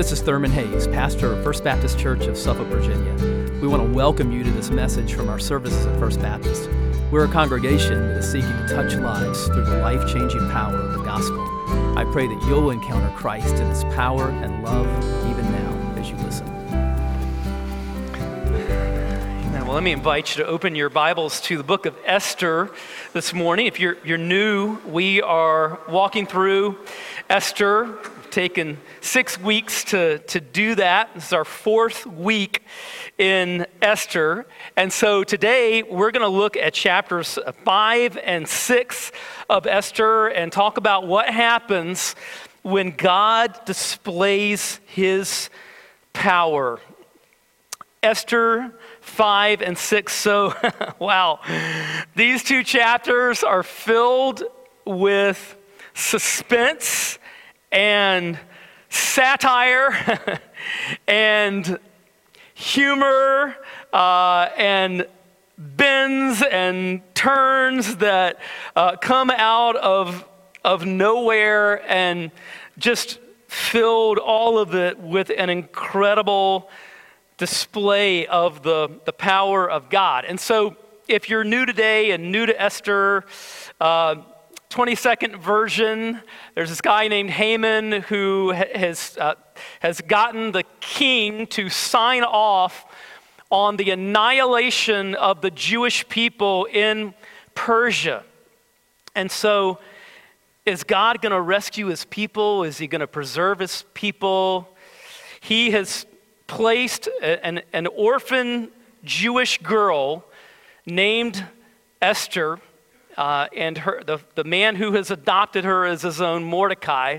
this is Thurman Hayes, pastor of First Baptist Church of Suffolk, Virginia. We want to welcome you to this message from our services at First Baptist. We're a congregation that is seeking to touch lives through the life changing power of the gospel. I pray that you'll encounter Christ in his power and love even now as you listen. Well, let me invite you to open your Bibles to the book of Esther this morning. If you're, you're new, we are walking through Esther taken six weeks to, to do that. This is our fourth week in Esther. And so today we're going to look at chapters five and six of Esther and talk about what happens when God displays his power. Esther 5 and 6. So, wow, these two chapters are filled with suspense and satire and humor uh, and bends and turns that uh, come out of, of nowhere and just filled all of it with an incredible display of the, the power of God. And so, if you're new today and new to Esther, uh, 22nd version, there's this guy named Haman who has, uh, has gotten the king to sign off on the annihilation of the Jewish people in Persia. And so, is God going to rescue his people? Is he going to preserve his people? He has placed an, an orphan Jewish girl named Esther uh, and her, the, the man who has adopted her as his own Mordecai,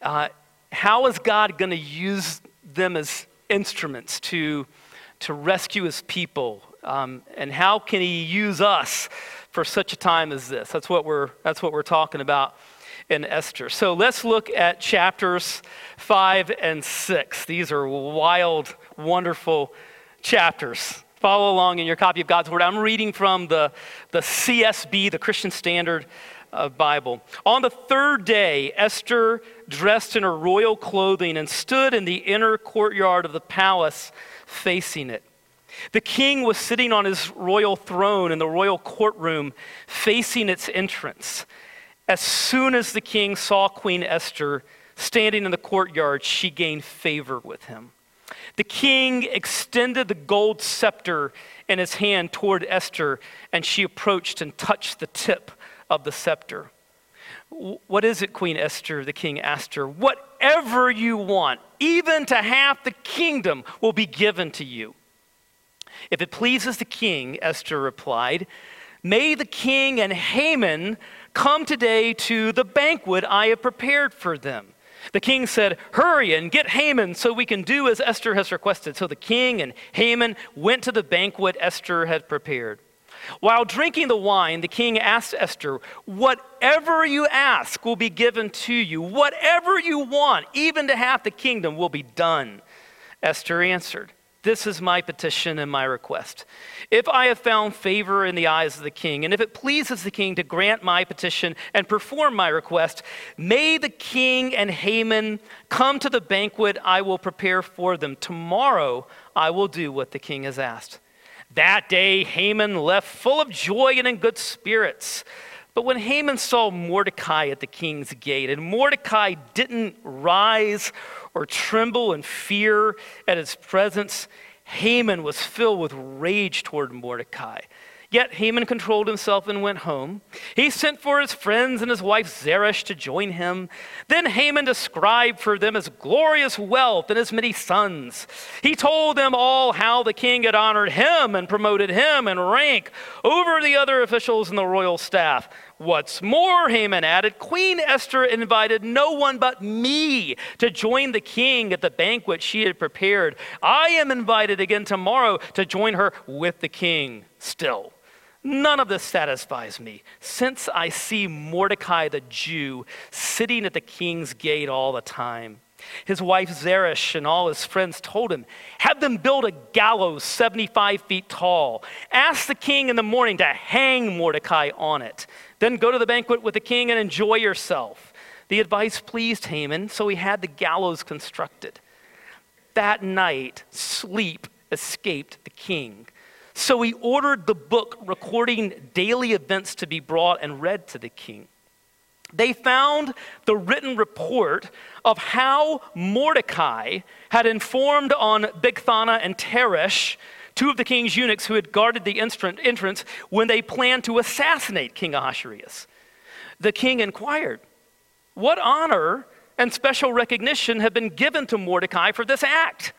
uh, how is God going to use them as instruments to, to rescue his people? Um, and how can he use us for such a time as this? That's what we're, that's what we're talking about in Esther. So let's look at chapters 5 and 6. These are wild, wonderful chapters. Follow along in your copy of God's Word. I'm reading from the, the CSB, the Christian Standard uh, Bible. On the third day, Esther, dressed in her royal clothing, and stood in the inner courtyard of the palace facing it. The king was sitting on his royal throne in the royal courtroom facing its entrance. As soon as the king saw Queen Esther standing in the courtyard, she gained favor with him. The king extended the gold scepter in his hand toward Esther, and she approached and touched the tip of the scepter. What is it, Queen Esther? The king asked her. Whatever you want, even to half the kingdom, will be given to you. If it pleases the king, Esther replied, may the king and Haman come today to the banquet I have prepared for them. The king said, Hurry and get Haman so we can do as Esther has requested. So the king and Haman went to the banquet Esther had prepared. While drinking the wine, the king asked Esther, Whatever you ask will be given to you. Whatever you want, even to half the kingdom, will be done. Esther answered, this is my petition and my request. If I have found favor in the eyes of the king, and if it pleases the king to grant my petition and perform my request, may the king and Haman come to the banquet I will prepare for them. Tomorrow I will do what the king has asked. That day Haman left full of joy and in good spirits. But when Haman saw Mordecai at the king's gate, and Mordecai didn't rise or tremble in fear at his presence, Haman was filled with rage toward Mordecai. Yet Haman controlled himself and went home. He sent for his friends and his wife Zeresh to join him. Then Haman described for them his glorious wealth and his many sons. He told them all how the king had honored him and promoted him in rank over the other officials in the royal staff. What's more, Haman added, Queen Esther invited no one but me to join the king at the banquet she had prepared. I am invited again tomorrow to join her with the king still. None of this satisfies me, since I see Mordecai the Jew sitting at the king's gate all the time. His wife Zeresh and all his friends told him, Have them build a gallows 75 feet tall. Ask the king in the morning to hang Mordecai on it. Then go to the banquet with the king and enjoy yourself. The advice pleased Haman, so he had the gallows constructed. that night, sleep escaped the king. So he ordered the book recording daily events to be brought and read to the king. They found the written report of how Mordecai had informed on Bigthana and Teresh, two of the king's eunuchs who had guarded the entrance when they planned to assassinate King Ahasuerus. The king inquired, What honor and special recognition have been given to Mordecai for this act?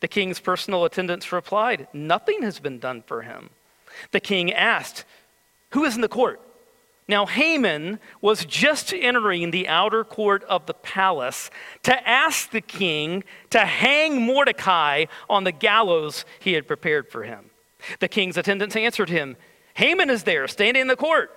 The king's personal attendants replied, Nothing has been done for him. The king asked, Who is in the court? Now, Haman was just entering the outer court of the palace to ask the king to hang Mordecai on the gallows he had prepared for him. The king's attendants answered him, Haman is there, standing in the court.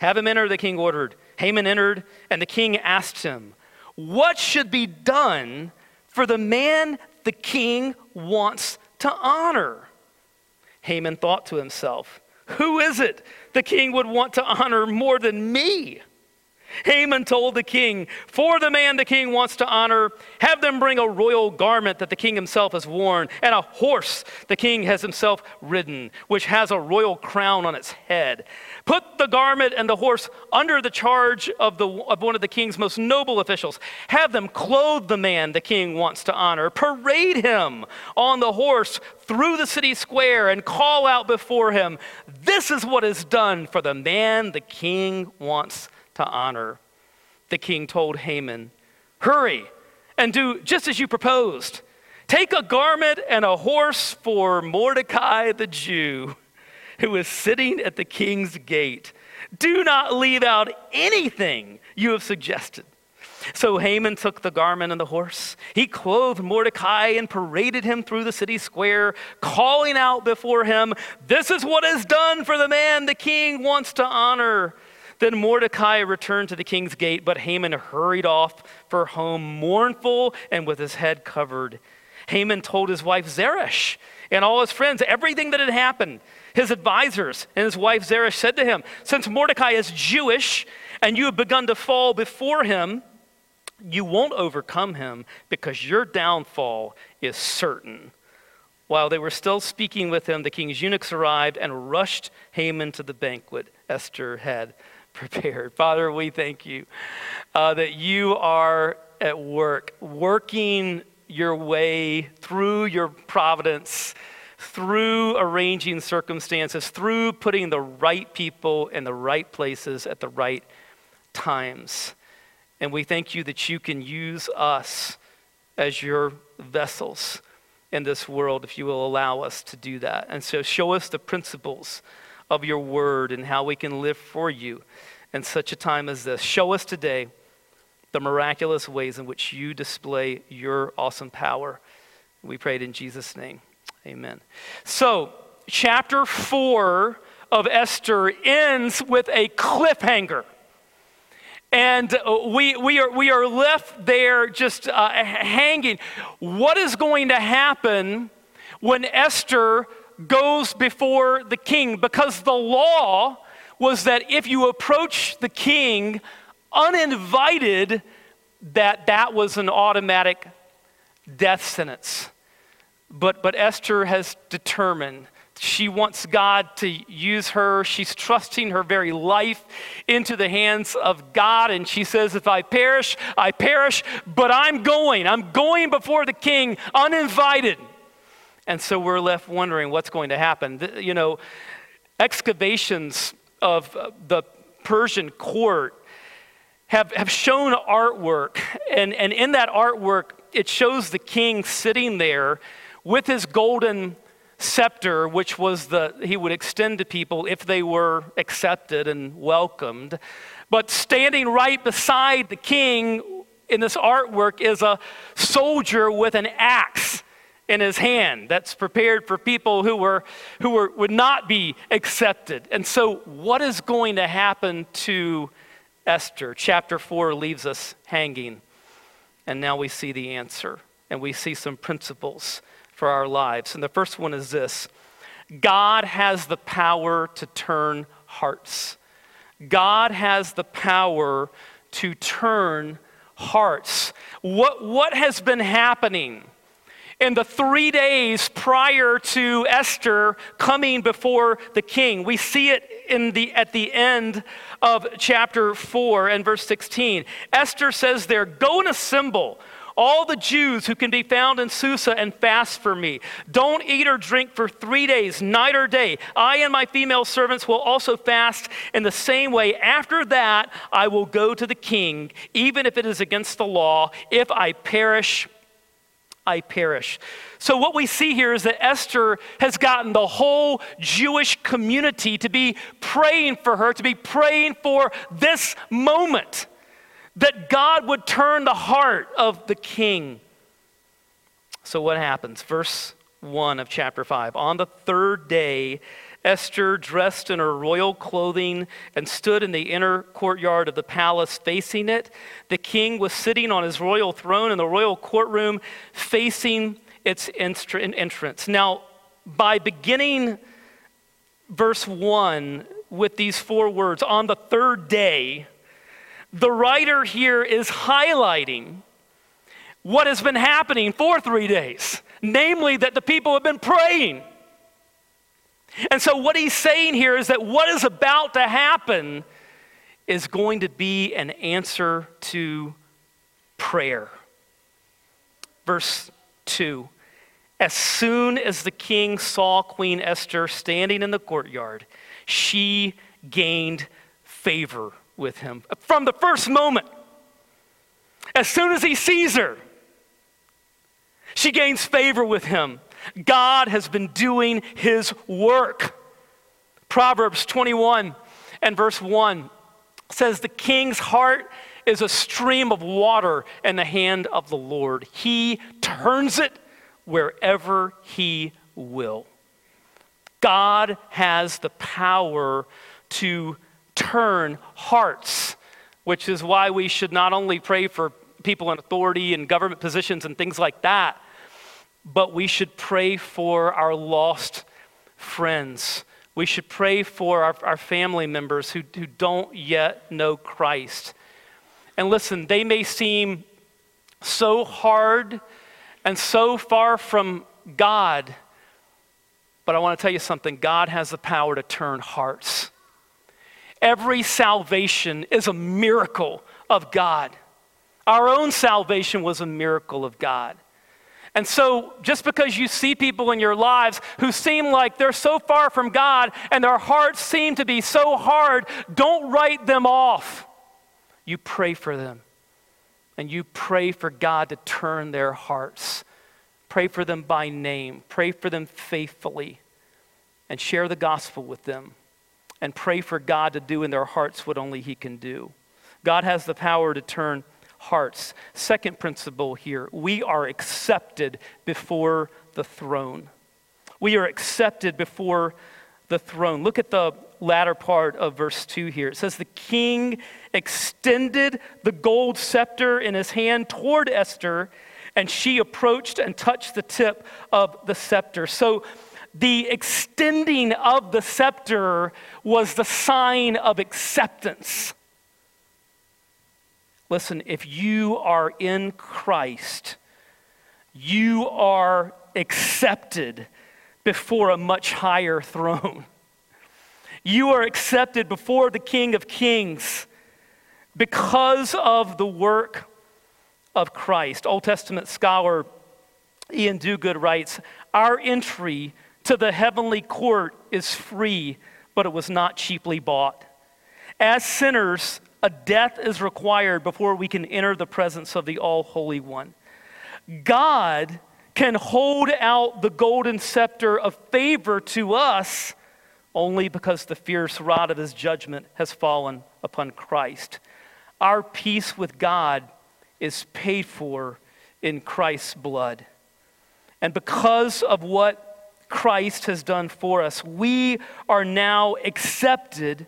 Have him enter, the king ordered. Haman entered, and the king asked him, What should be done for the man the king wants to honor? Haman thought to himself, Who is it the king would want to honor more than me? Haman told the king, For the man the king wants to honor, have them bring a royal garment that the king himself has worn, and a horse the king has himself ridden, which has a royal crown on its head. Put the garment and the horse under the charge of, the, of one of the king's most noble officials. Have them clothe the man the king wants to honor. Parade him on the horse through the city square and call out before him, This is what is done for the man the king wants to honor. The king told Haman, Hurry and do just as you proposed. Take a garment and a horse for Mordecai the Jew who is sitting at the king's gate. Do not leave out anything you have suggested. So Haman took the garment and the horse. He clothed Mordecai and paraded him through the city square, calling out before him, This is what is done for the man the king wants to honor. Then Mordecai returned to the king's gate, but Haman hurried off for home, mournful and with his head covered. Haman told his wife Zeresh and all his friends everything that had happened. His advisors and his wife Zeresh said to him, Since Mordecai is Jewish and you have begun to fall before him, you won't overcome him because your downfall is certain. While they were still speaking with him, the king's eunuchs arrived and rushed Haman to the banquet Esther had prepared. Father, we thank you uh, that you are at work, working your way through your providence through arranging circumstances, through putting the right people in the right places at the right times. And we thank you that you can use us as your vessels in this world if you will allow us to do that. And so show us the principles of your word and how we can live for you in such a time as this. Show us today the miraculous ways in which you display your awesome power. We prayed in Jesus' name. Amen. So, chapter 4 of Esther ends with a cliffhanger. And uh, we, we, are, we are left there just uh, hanging. What is going to happen when Esther goes before the king? Because the law was that if you approach the king uninvited, that that was an automatic death sentence. But, but Esther has determined she wants God to use her. She's trusting her very life into the hands of God. And she says, If I perish, I perish, but I'm going. I'm going before the king uninvited. And so we're left wondering what's going to happen. You know, excavations of uh, the Persian court have, have shown artwork. And, and in that artwork, it shows the king sitting there with his golden scepter, which was the he would extend to people if they were accepted and welcomed. But standing right beside the king in this artwork is a soldier with an axe in his hand that's prepared for people who were who were would not be accepted. And so what is going to happen to Esther? Chapter 4 leaves us hanging. And now we see the answer and we see some principles for our lives. And the first one is this God has the power to turn hearts. God has the power to turn hearts. What, what has been happening in the three days prior to Esther coming before the king. We see it in the, at the end of chapter 4 and verse 16. Esther says there, Go and assemble all the Jews who can be found in Susa and fast for me. Don't eat or drink for three days, night or day. I and my female servants will also fast in the same way. After that, I will go to the king, even if it is against the law. If I perish, I perish. So, what we see here is that Esther has gotten the whole Jewish community to be praying for her, to be praying for this moment that God would turn the heart of the king. So, what happens? Verse 1 of chapter 5. On the third day, Esther, dressed in her royal clothing, and stood in the inner courtyard of the palace facing it. The king was sitting on his royal throne in the royal courtroom facing its entrance. Now, by beginning verse 1 with these four words, on the third day, the writer here is highlighting what has been happening for three days, namely that the people have been praying. And so, what he's saying here is that what is about to happen is going to be an answer to prayer. Verse 2 As soon as the king saw Queen Esther standing in the courtyard, she gained favor with him from the first moment. As soon as he sees her, she gains favor with him. God has been doing his work. Proverbs 21 and verse 1 says, The king's heart is a stream of water in the hand of the Lord. He turns it wherever he will. God has the power to turn hearts, which is why we should not only pray for people in authority and government positions and things like that, but we should pray for our lost friends. We should pray for our, our family members who, who don't yet know Christ. And listen, they may seem so hard and so far from God, but I want to tell you something God has the power to turn hearts. Every salvation is a miracle of God. Our own salvation was a miracle of God. And so, just because you see people in your lives who seem like they're so far from God and their hearts seem to be so hard, don't write them off. You pray for them. And you pray for God to turn their hearts. Pray for them by name. Pray for them faithfully. And share the gospel with them. And pray for God to do in their hearts what only He can do. God has the power to turn hearts. Second principle here we are accepted before the throne. We are accepted before the throne. Look at the latter part of verse 2 here. It says, The king extended the gold scepter in his hand toward Esther, and she approached and touched the tip of the scepter. So, the extending of the scepter was the sign of acceptance. Listen, if you are in Christ, you are accepted before a much higher throne. You are accepted before the King of Kings because of the work of Christ. Old Testament scholar Ian Duguid writes Our entry to the heavenly court is free, but it was not cheaply bought. As sinners, a death is required before we can enter the presence of the All Holy One. God can hold out the golden scepter of favor to us only because the fierce rod of his judgment has fallen upon Christ. Our peace with God is paid for in Christ's blood. And because of what Christ has done for us, we are now accepted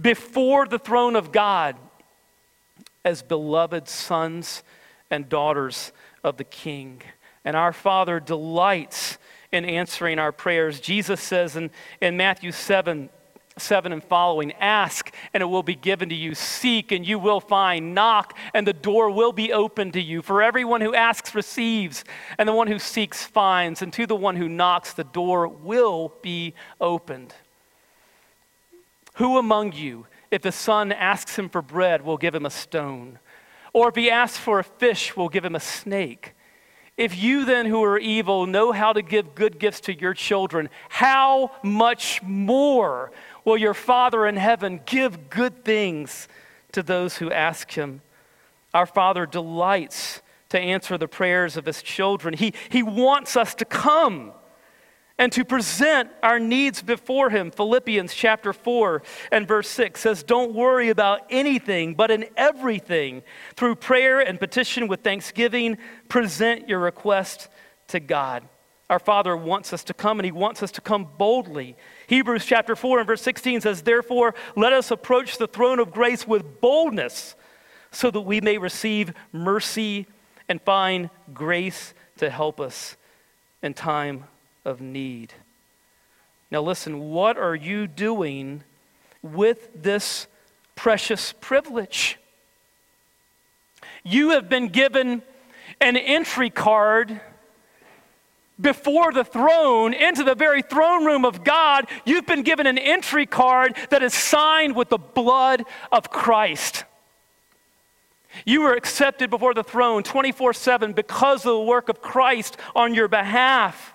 before the throne of God as beloved sons and daughters of the King. And our Father delights in answering our prayers. Jesus says in, in Matthew 7, 7 and following. Ask, and it will be given to you. Seek, and you will find. Knock, and the door will be opened to you. For everyone who asks receives, and the one who seeks finds, and to the one who knocks, the door will be opened. Who among you, if the son asks him for bread, will give him a stone? Or if he asks for a fish, will give him a snake? If you then, who are evil, know how to give good gifts to your children, how much more will your Father in heaven give good things to those who ask him? Our Father delights to answer the prayers of his children. He, he wants us to come and to present our needs before him. Philippians chapter 4 and verse 6 says, Don't worry about anything, but in everything, through prayer and petition with thanksgiving, present your request to God. Our Father wants us to come, and He wants us to come boldly. Hebrews chapter 4 and verse 16 says, Therefore, let us approach the throne of grace with boldness, so that we may receive mercy and find grace to help us in time of need. Now, listen, what are you doing with this precious privilege? You have been given an entry card before the throne into the very throne room of God. You've been given an entry card that is signed with the blood of Christ. You were accepted before the throne 24 7 because of the work of Christ on your behalf.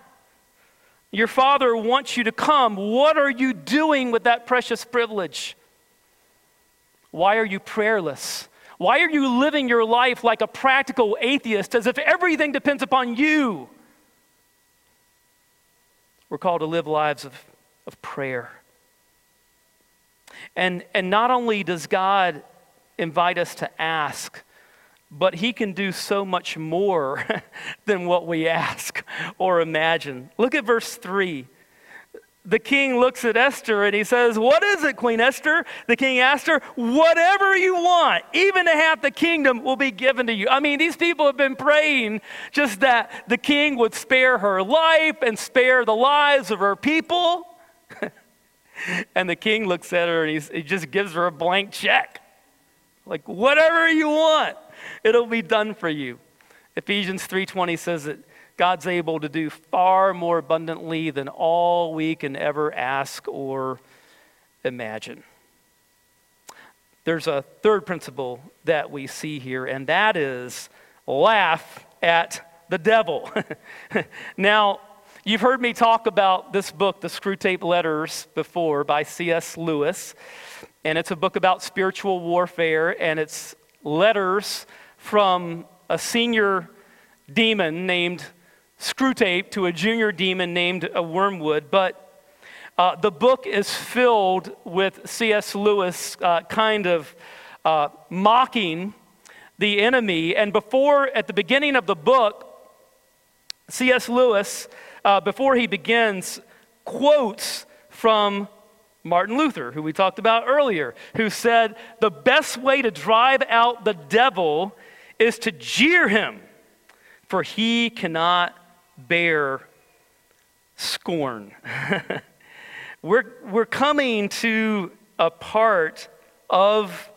Your Father wants you to come. What are you doing with that precious privilege? Why are you prayerless? Why are you living your life like a practical atheist as if everything depends upon you? We're called to live lives of, of prayer. And, and not only does God invite us to ask, but he can do so much more than what we ask or imagine. Look at verse 3. The king looks at Esther and he says, What is it, Queen Esther? The king asked her, Whatever you want, even to half the kingdom will be given to you. I mean, these people have been praying just that the king would spare her life and spare the lives of her people. and the king looks at her and he just gives her a blank check. Like, whatever you want it'll be done for you. Ephesians 3:20 says that God's able to do far more abundantly than all we can ever ask or imagine. There's a third principle that we see here, and that is laugh at the devil. now, you've heard me talk about this book, The Screwtape Letters, before by C.S. Lewis, and it's a book about spiritual warfare, and it's letters from a senior demon named Screwtape to a junior demon named a Wormwood. But uh, the book is filled with C.S. Lewis uh, kind of uh, mocking the enemy. And before, at the beginning of the book, C.S. Lewis, uh, before he begins, quotes from Martin Luther, who we talked about earlier, who said, The best way to drive out the devil is to jeer him, for he cannot bear scorn. we're, we're coming to a part of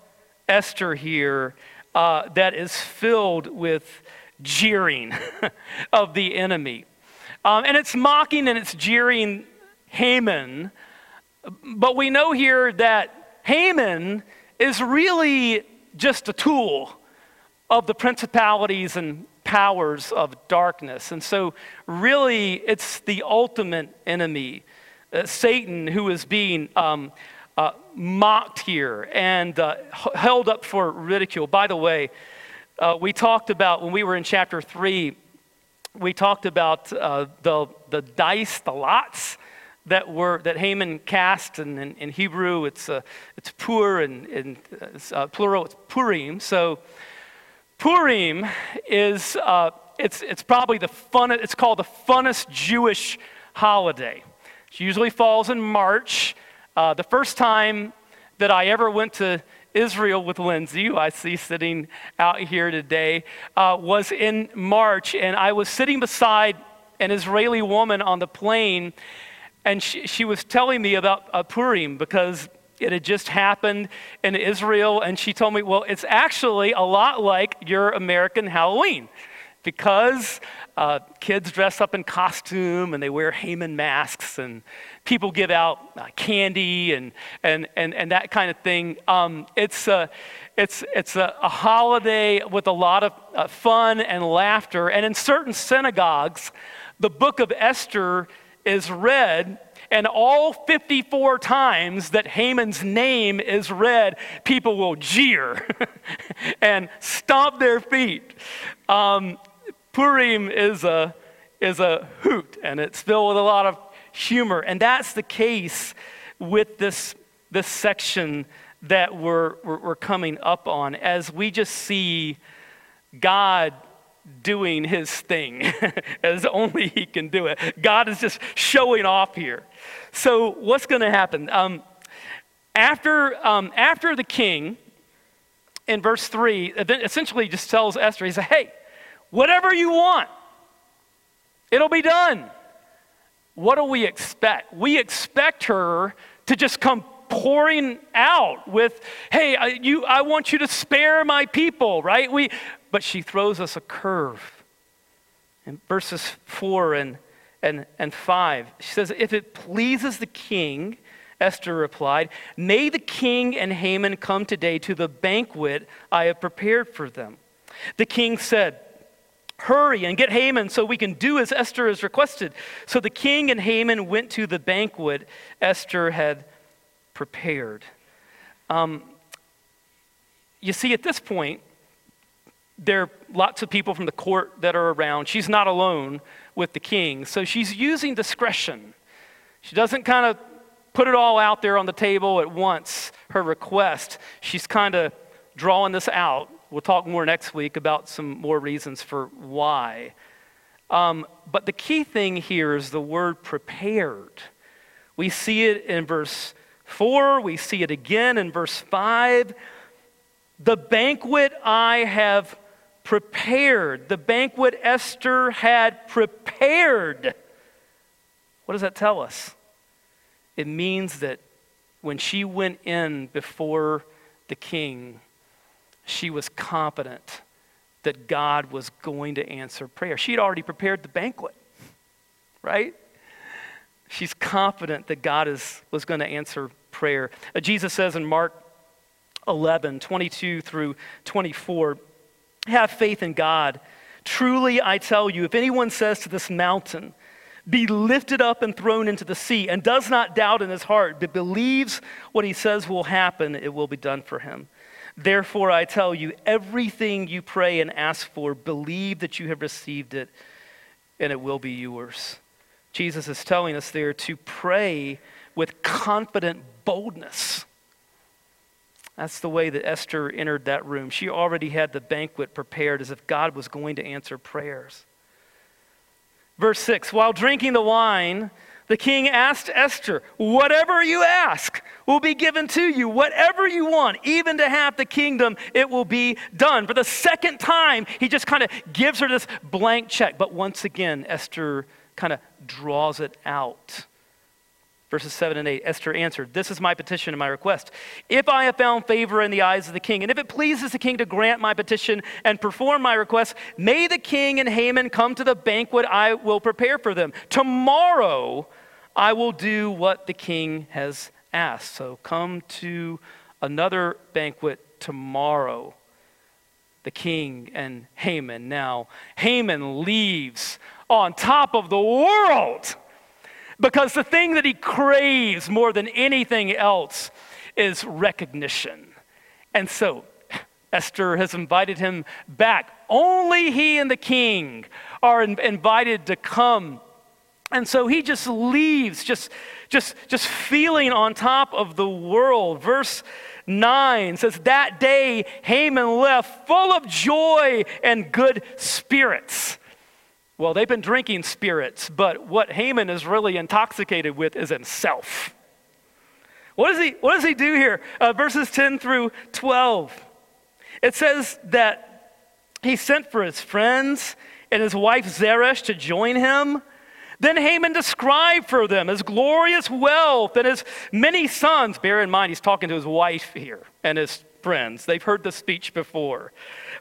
Esther here uh, that is filled with jeering of the enemy. Um, and it's mocking and it's jeering Haman but we know here that Haman is really just a tool of the principalities and powers of darkness. And so, really, it's the ultimate enemy, uh, Satan, who is being um, uh, mocked here and uh, held up for ridicule. By the way, uh, we talked about when we were in chapter 3, we talked about uh, the, the dice, the lots that were that Haman cast, and in, Hebrew it's uh, it's pur, and in uh, plural it's purim. So Purim is uh, it's it's probably the fun. It's called the funnest Jewish holiday. It usually falls in March. Uh, the first time that I ever went to Israel with Lindsay, who I see sitting out here today, uh, was in March, and I was sitting beside an Israeli woman on the plane and she, she was telling me about uh, Purim because it had just happened in Israel. And she told me, well, it's actually a lot like your American Halloween because uh, kids dress up in costume and they wear Haman masks and people give out uh, candy and, and, and, and that kind of thing. Um, it's a, it's, it's a, a, holiday with a lot of uh, fun and laughter. And in certain synagogues, the book of Esther is read and all 54 times that Haman's name is read, people will jeer and stomp their feet. Um, Purim is a, is a hoot, and it's filled with a lot of humor. And that's the case with this, this section that we're, we're, we're coming up on as we just see God doing his thing as only he can do it. God is just showing off here. So, what's going to happen? Um, after, um, after the king, in verse 3, essentially just tells Esther, he said, Hey, Whatever you want, it'll be done. What do we expect? We expect her to just come pouring out with, hey, I, you, I want you to spare my people, right? We, but she throws us a curve. In verses 4 and, and, and 5, she says, If it pleases the king, Esther replied, May the king and Haman come today to the banquet I have prepared for them. The king said, Hurry and get Haman so we can do as Esther has requested. So the king and Haman went to the banquet Esther had prepared. Um, you see, at this point, there are lots of people from the court that are around. She's not alone with the king, so she's using discretion. She doesn't kind of put it all out there on the table at once, her request. She's kind of drawing this out We'll talk more next week about some more reasons for why. Um, but the key thing here is the word prepared. We see it in verse 4, we see it again in verse 5. The banquet I have prepared, the banquet Esther had prepared. What does that tell us? It means that when she went in before the king, she was confident that God was going to answer prayer. She had already prepared the banquet, right? She's confident that God is, was going to answer prayer. Uh, Jesus says in Mark 11, 22 through 24, have faith in God. Truly, I tell you, if anyone says to this mountain, be lifted up and thrown into the sea, and does not doubt in his heart, but believes what he says will happen, it will be done for him. Therefore, I tell you, everything you pray and ask for, believe that you have received it, and it will be yours. Jesus is telling us there to pray with confident boldness. That's the way that Esther entered that room. She already had the banquet prepared as if God was going to answer prayers. Verse 6 While drinking the wine, the king asked Esther, Whatever you ask will be given to you. Whatever you want, even to have the kingdom, it will be done. For the second time, he just kind of gives her this blank check. But once again, Esther kind of draws it out. Verses 7 and 8 Esther answered, This is my petition and my request. If I have found favor in the eyes of the king, and if it pleases the king to grant my petition and perform my request, may the king and Haman come to the banquet I will prepare for them. Tomorrow I will do what the king has asked. So come to another banquet tomorrow. The king and Haman. Now, Haman leaves on top of the world because the thing that he craves more than anything else is recognition. And so Esther has invited him back. Only he and the king are in- invited to come. And so he just leaves, just, just, just feeling on top of the world. Verse 9 says, That day Haman left full of joy and good spirits. Well, they've been drinking spirits, but what Haman is really intoxicated with is himself. What does he, what does he do here? Uh, verses 10 through 12. It says that he sent for his friends and his wife Zeresh to join him. Then Haman described for them his glorious wealth and his many sons. Bear in mind, he's talking to his wife here and his friends. They've heard the speech before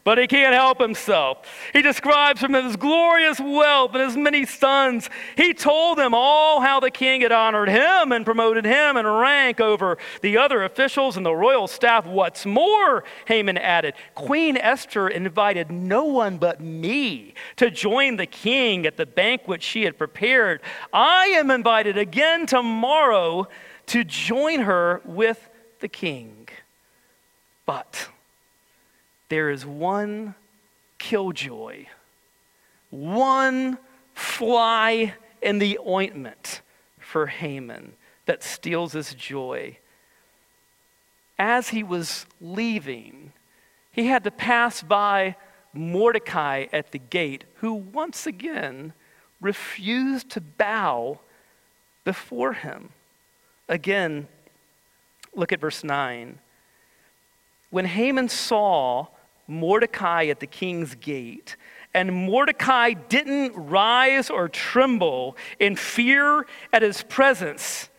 but he can't help himself. He describes from his glorious wealth and his many sons. He told them all how the king had honored him and promoted him in rank over the other officials and the royal staff. What's more, Haman added, Queen Esther invited no one but me to join the king at the banquet she had prepared. I am invited again tomorrow to join her with the king. But there is one killjoy, one fly in the ointment for Haman that steals his joy. As he was leaving, he had to pass by Mordecai at the gate, who once again refused to bow before him. Again, look at verse 9. When Haman saw Mordecai at the king's gate. And Mordecai didn't rise or tremble in fear at his presence.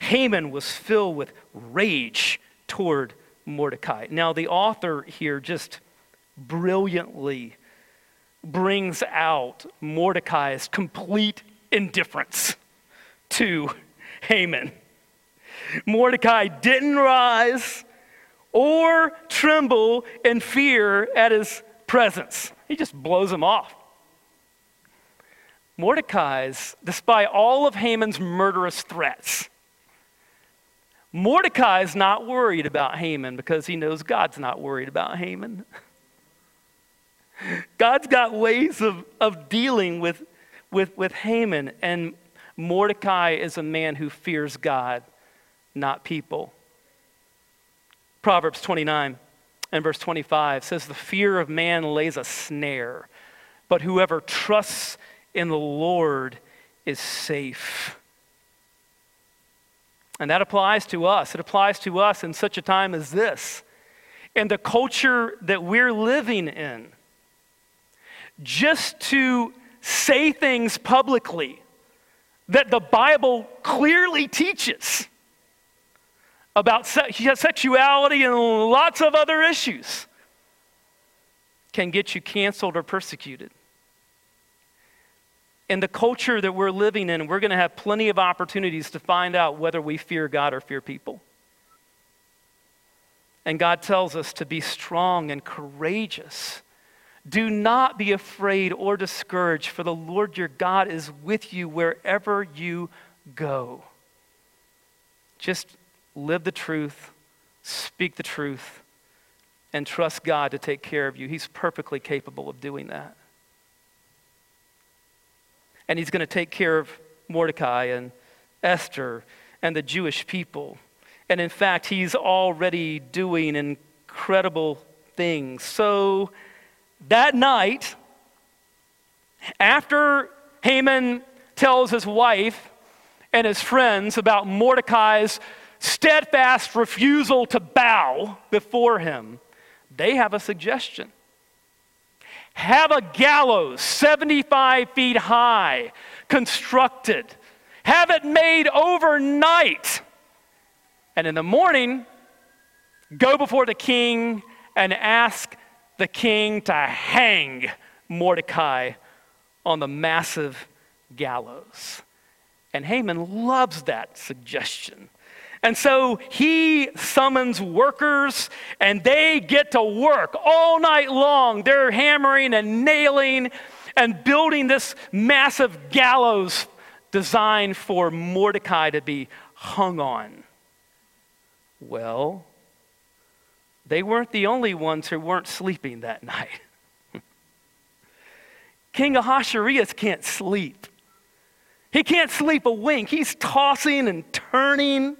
Haman was filled with rage toward Mordecai. Now, the author here just brilliantly brings out Mordecai's complete indifference to Haman. Mordecai didn't rise or tremble in fear at his presence. He just blows him off. Mordecai's, despite all of Haman's murderous threats, Mordecai's not worried about Haman because he knows God's not worried about Haman. God's got ways of, of dealing with, with, with Haman, and Mordecai is a man who fears God, not people. Proverbs 29 and verse 25 says, The fear of man lays a snare, but whoever trusts in the Lord is safe. And that applies to us. It applies to us in such a time as this. In the culture that we're living in, just to say things publicly that the Bible clearly teaches about sexuality and lots of other issues can get you canceled or persecuted. In the culture that we're living in, we're going to have plenty of opportunities to find out whether we fear God or fear people. And God tells us to be strong and courageous. Do not be afraid or discouraged, for the Lord your God is with you wherever you go. Just live the truth, speak the truth, and trust God to take care of you. He's perfectly capable of doing that. And He's going to take care of Mordecai and Esther and the Jewish people. And in fact, He's already doing incredible things. So that night, after Haman tells his wife and his friends about Mordecai's steadfast refusal to bow before him, they have a suggestion. Have a gallows 75 feet high constructed, have it made overnight, and in the morning, go before the king and ask the king to hang Mordecai on the massive gallows. And Haman loves that suggestion. And so he summons workers and they get to work all night long. They're hammering and nailing and building this massive gallows designed for Mordecai to be hung on. Well, they weren't the only ones who weren't sleeping that night. King Ahasuerus can't sleep. He can't sleep a wink. He's tossing and turning.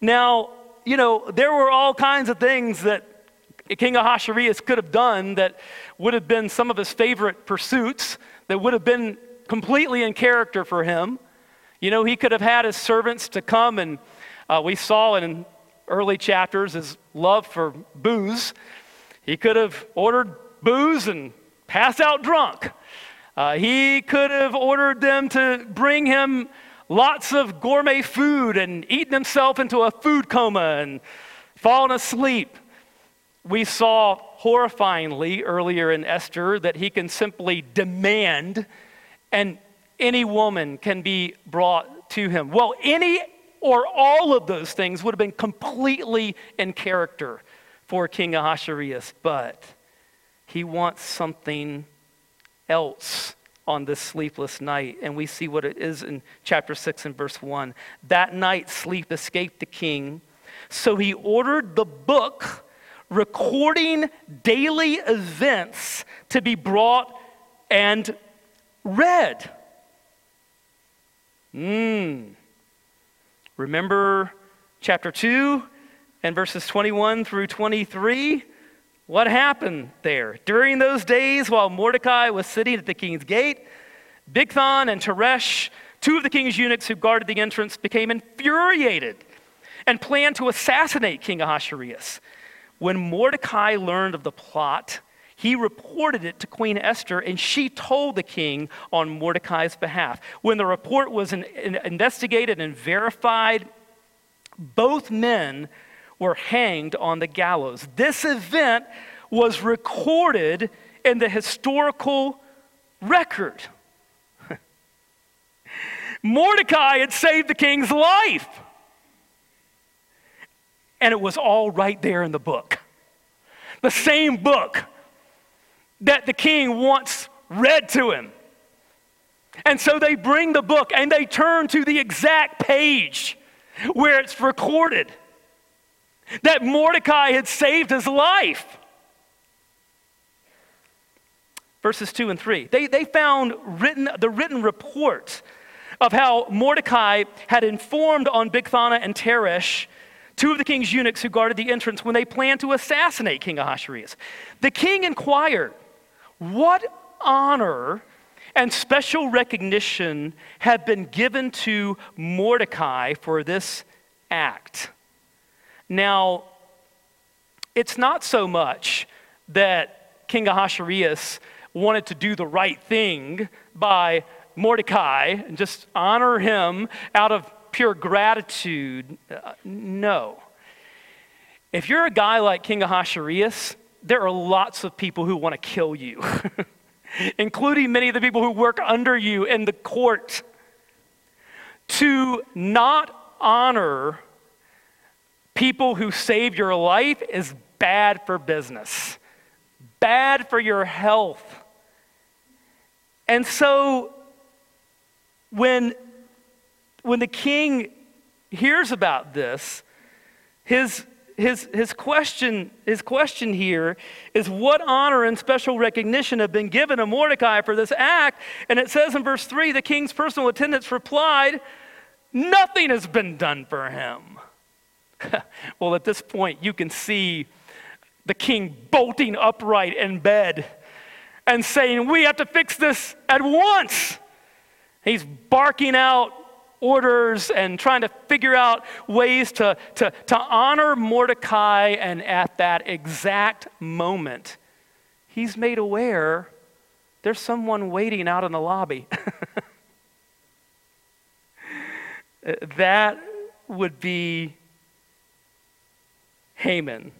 Now, you know, there were all kinds of things that King Ahasuerus could have done that would have been some of his favorite pursuits, that would have been completely in character for him. You know, he could have had his servants to come, and uh, we saw in early chapters his love for booze. He could have ordered booze and pass out drunk. Uh, he could have ordered them to bring him lots of gourmet food and eaten himself into a food coma and fallen asleep. We saw horrifyingly earlier in Esther that he can simply demand, and any woman can be brought to him. Well, any or all of those things would have been completely in character for King Ahasuerus, but he wants something else on this sleepless night. And we see what it is in chapter 6 and verse 1. That night, sleep escaped the king. So he ordered the book recording daily events to be brought and read. Hmm. Remember chapter 2 and verses 21 through 23? What happened there? During those days, while Mordecai was sitting at the king's gate, Bigthan and Teresh, two of the king's eunuchs who guarded the entrance, became infuriated and planned to assassinate King Ahasuerus. When Mordecai learned of the plot, he reported it to Queen Esther, and she told the king on Mordecai's behalf. When the report was in, in, investigated and verified, both men were hanged on the gallows. This event was recorded in the historical record. Mordecai had saved the king's life. And it was all right there in the book. The same book that the king once read to him. And so they bring the book and they turn to the exact page where it's recorded that Mordecai had saved his life. Verses 2 and 3. They, they found written, the written report of how Mordecai had informed on Bigthana and Teresh, two of the king's eunuchs who guarded the entrance, when they planned to assassinate King Ahasuerus. The king inquired, What honor and special recognition have been given to Mordecai for this act? Now, it's not so much that King Ahasuerus wanted to do the right thing by Mordecai and just honor him out of pure gratitude. Uh, no. If you're a guy like King Ahasuerus, there are lots of people who want to kill you, including many of the people who work under you in the court. To not honor people who save your life is bad for business, bad for your health. And so when, when the king hears about this, his, his, his, question, his question here is what honor and special recognition have been given to Mordecai for this act? And it says in verse 3 the king's personal attendants replied, Nothing has been done for him. well, at this point, you can see the king bolting upright in bed and saying, We have to fix this at once. He's barking out orders and trying to figure out ways to, to, to honor Mordecai. And at that exact moment, he's made aware there's someone waiting out in the lobby. that would be Haman,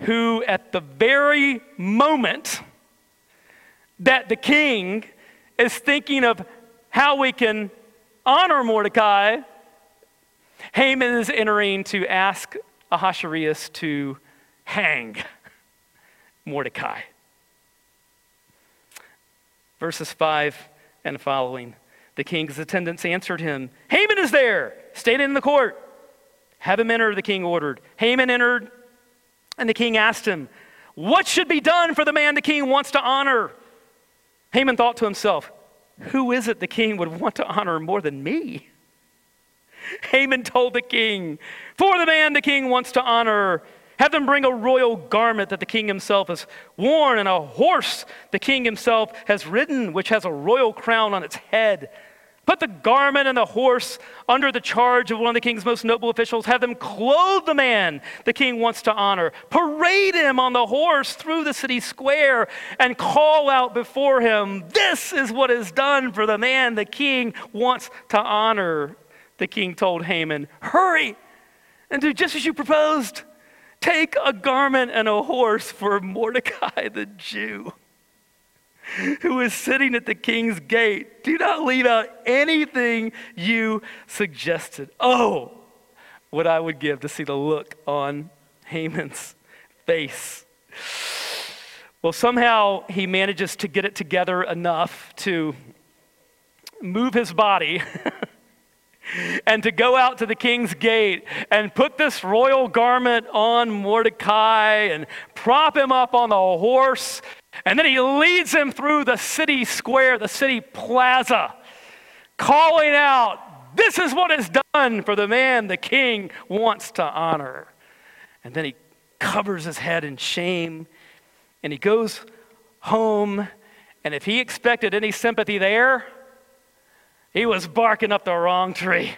who at the very moment that the king is thinking of how we can honor Mordecai, Haman is entering to ask Ahasuerus to hang Mordecai. Verses 5 and following. The king's attendants answered him Haman is there, standing in the court. Have him enter, the king ordered. Haman entered, and the king asked him, What should be done for the man the king wants to honor? Haman thought to himself, Who is it the king would want to honor more than me? Haman told the king, For the man the king wants to honor, have them bring a royal garment that the king himself has worn, and a horse the king himself has ridden, which has a royal crown on its head. Put the garment and the horse under the charge of one of the king's most noble officials. Have them clothe the man the king wants to honor. Parade him on the horse through the city square and call out before him, This is what is done for the man the king wants to honor. The king told Haman, Hurry and do just as you proposed. Take a garment and a horse for Mordecai the Jew who is sitting at the king's gate. Do not leave out anything you suggested. Oh, what I would give to see the look on Haman's face. Well, somehow he manages to get it together enough to move his body and to go out to the king's gate and put this royal garment on Mordecai and prop him up on the horse and then he leads him through the city square, the city plaza, calling out, This is what is done for the man the king wants to honor. And then he covers his head in shame and he goes home. And if he expected any sympathy there, he was barking up the wrong tree.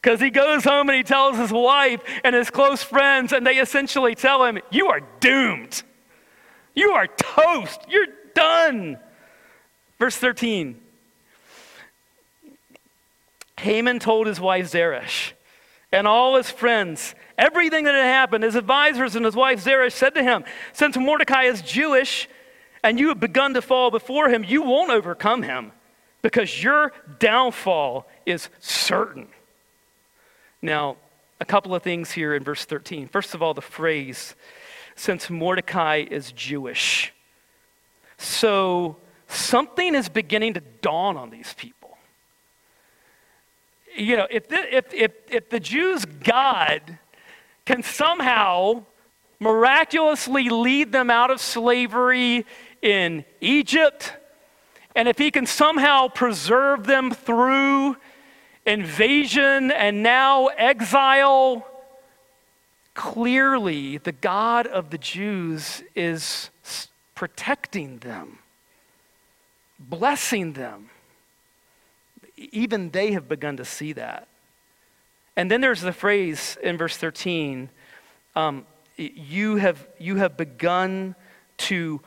Because he goes home and he tells his wife and his close friends, and they essentially tell him, You are doomed. You are toast. You're done. Verse 13 Haman told his wife Zeresh and all his friends everything that had happened. His advisors and his wife Zeresh said to him, Since Mordecai is Jewish and you have begun to fall before him, you won't overcome him because your downfall is certain. Now, a couple of things here in verse 13. First of all, the phrase, since Mordecai is Jewish. So something is beginning to dawn on these people. You know, if the, if, if, if the Jews' God can somehow miraculously lead them out of slavery in Egypt, and if he can somehow preserve them through invasion and now exile, clearly the God of the Jews is protecting them, blessing them. Even they have begun to see that. And then there's the phrase in verse 13 um, you, have, you have begun to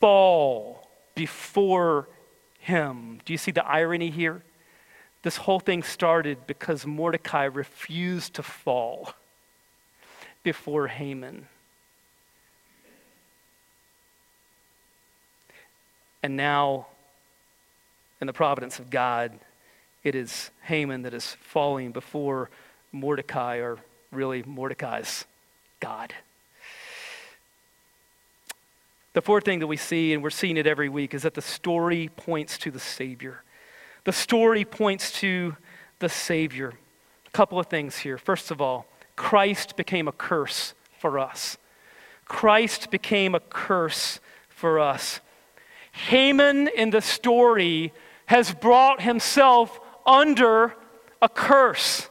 fall before him. Do you see the irony here? This whole thing started because Mordecai refused to fall before Haman. And now, in the providence of God, it is Haman that is falling before Mordecai, or really Mordecai's God. The fourth thing that we see, and we're seeing it every week, is that the story points to the Savior. The story points to the Savior. A couple of things here. First of all, Christ became a curse for us. Christ became a curse for us. Haman in the story has brought himself under a curse.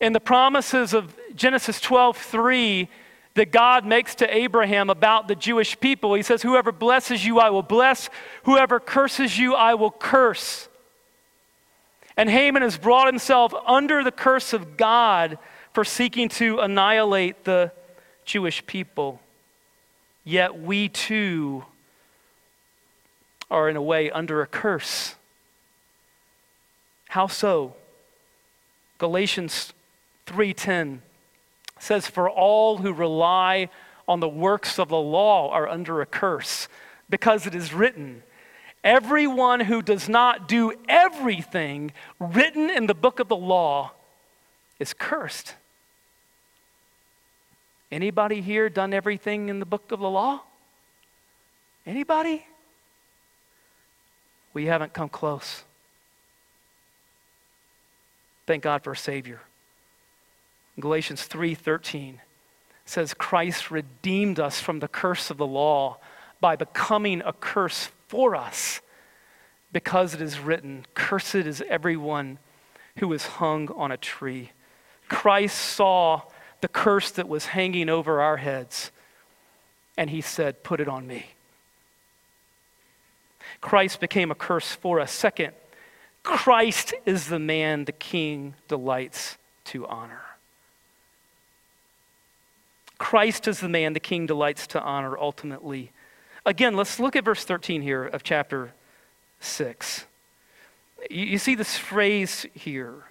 In the promises of Genesis 12 3, that God makes to Abraham about the Jewish people, he says, Whoever blesses you, I will bless. Whoever curses you, I will curse. And Haman has brought himself under the curse of God for seeking to annihilate the Jewish people. Yet we too are, in a way, under a curse. How so? Galatians 3:10 says for all who rely on the works of the law are under a curse because it is written everyone who does not do everything written in the book of the law is cursed Anybody here done everything in the book of the law? Anybody? We haven't come close. Thank God for a Savior. Galatians 3:13 says Christ redeemed us from the curse of the law by becoming a curse for us because it is written, cursed is everyone who is hung on a tree. Christ saw the curse that was hanging over our heads. And he said, Put it on me. Christ became a curse for us. Second, Christ is the man the king delights to honor. Christ is the man the king delights to honor ultimately. Again, let's look at verse 13 here of chapter 6. You, you see this phrase here.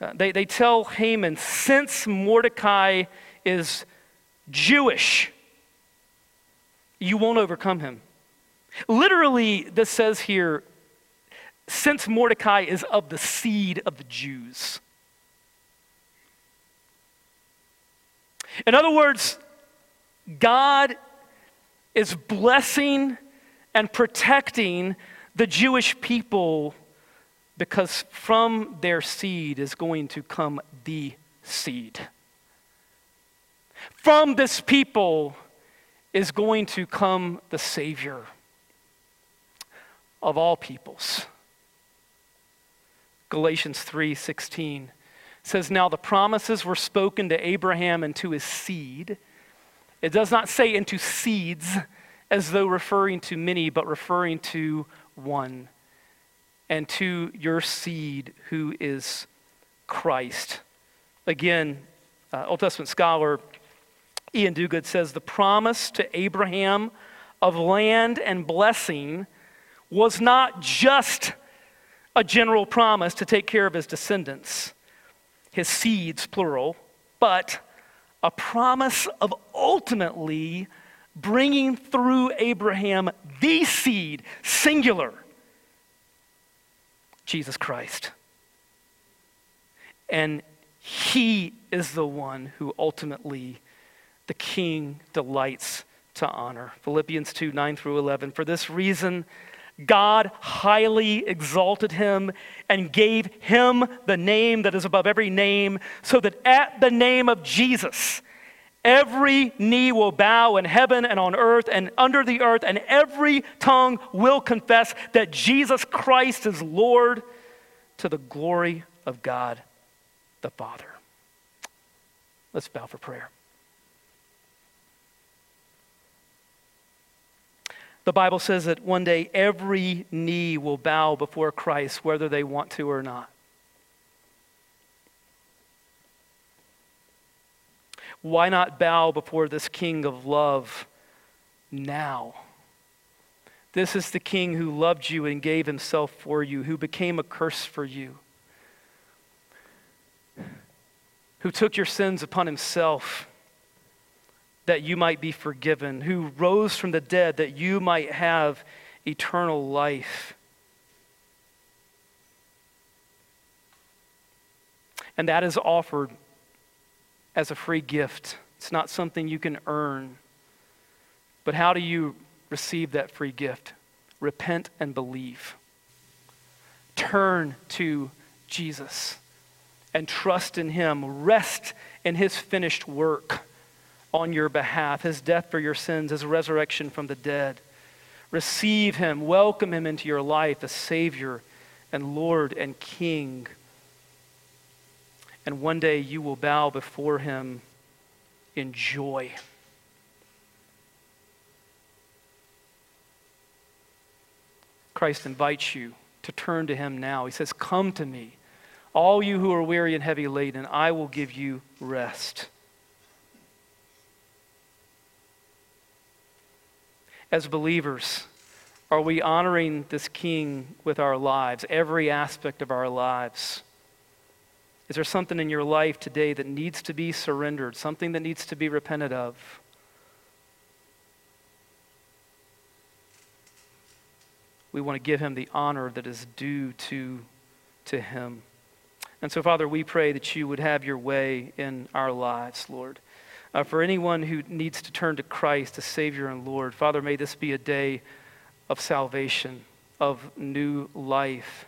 Uh, they, they tell Haman, since Mordecai is Jewish, you won't overcome him. Literally, this says here, since Mordecai is of the seed of the Jews. In other words, God is blessing and protecting the Jewish people because from their seed is going to come the seed. From this people is going to come the Savior of all peoples. Galatians 3:16 says now the promises were spoken to Abraham and to his seed. It does not say into seeds as though referring to many but referring to one and to your seed who is Christ. Again, uh, Old Testament scholar Ian Duguid says the promise to Abraham of land and blessing was not just a general promise to take care of his descendants, his seeds, plural, but a promise of ultimately bringing through Abraham the seed, singular, Jesus Christ. And he is the one who ultimately the king delights to honor. Philippians 2 9 through 11. For this reason, God highly exalted him and gave him the name that is above every name, so that at the name of Jesus, every knee will bow in heaven and on earth and under the earth, and every tongue will confess that Jesus Christ is Lord to the glory of God the Father. Let's bow for prayer. The Bible says that one day every knee will bow before Christ, whether they want to or not. Why not bow before this King of love now? This is the King who loved you and gave himself for you, who became a curse for you, who took your sins upon himself that you might be forgiven, who rose from the dead that you might have eternal life. And that is offered as a free gift. It's not something you can earn. But how do you receive that free gift? Repent and believe. Turn to Jesus and trust in Him. Rest in His finished work on your behalf, his death for your sins, his resurrection from the dead. Receive him, welcome him into your life as Savior and Lord and King. And one day you will bow before him in joy. Christ invites you to turn to him now. He says, Come to me, all you who are weary and heavy laden, I will give you rest. As believers, are we honoring this king with our lives, every aspect of our lives? Is there something in your life today that needs to be surrendered, something that needs to be repented of? We want to give him the honor that is due to, to him. And so, Father, we pray that you would have your way in our lives, Lord uh, for anyone who needs to turn to Christ as Savior and Lord. Father, may this be a day of salvation, of new life.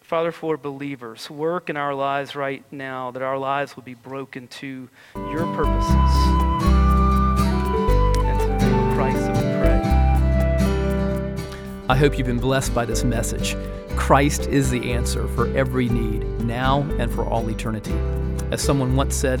Father, for believers, work in our lives right now that our lives will be broken to your purposes. And the name Christ, we pray. I hope you've been blessed by this message. Christ is the answer for every need, now and for all eternity. As someone once said,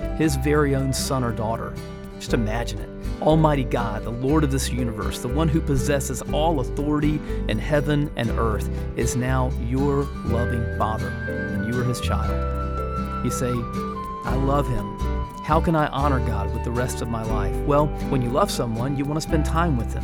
his very own son or daughter. Just imagine it. Almighty God, the Lord of this universe, the one who possesses all authority in heaven and earth, is now your loving Father, and you are his child. You say, I love him. How can I honor God with the rest of my life? Well, when you love someone, you want to spend time with them.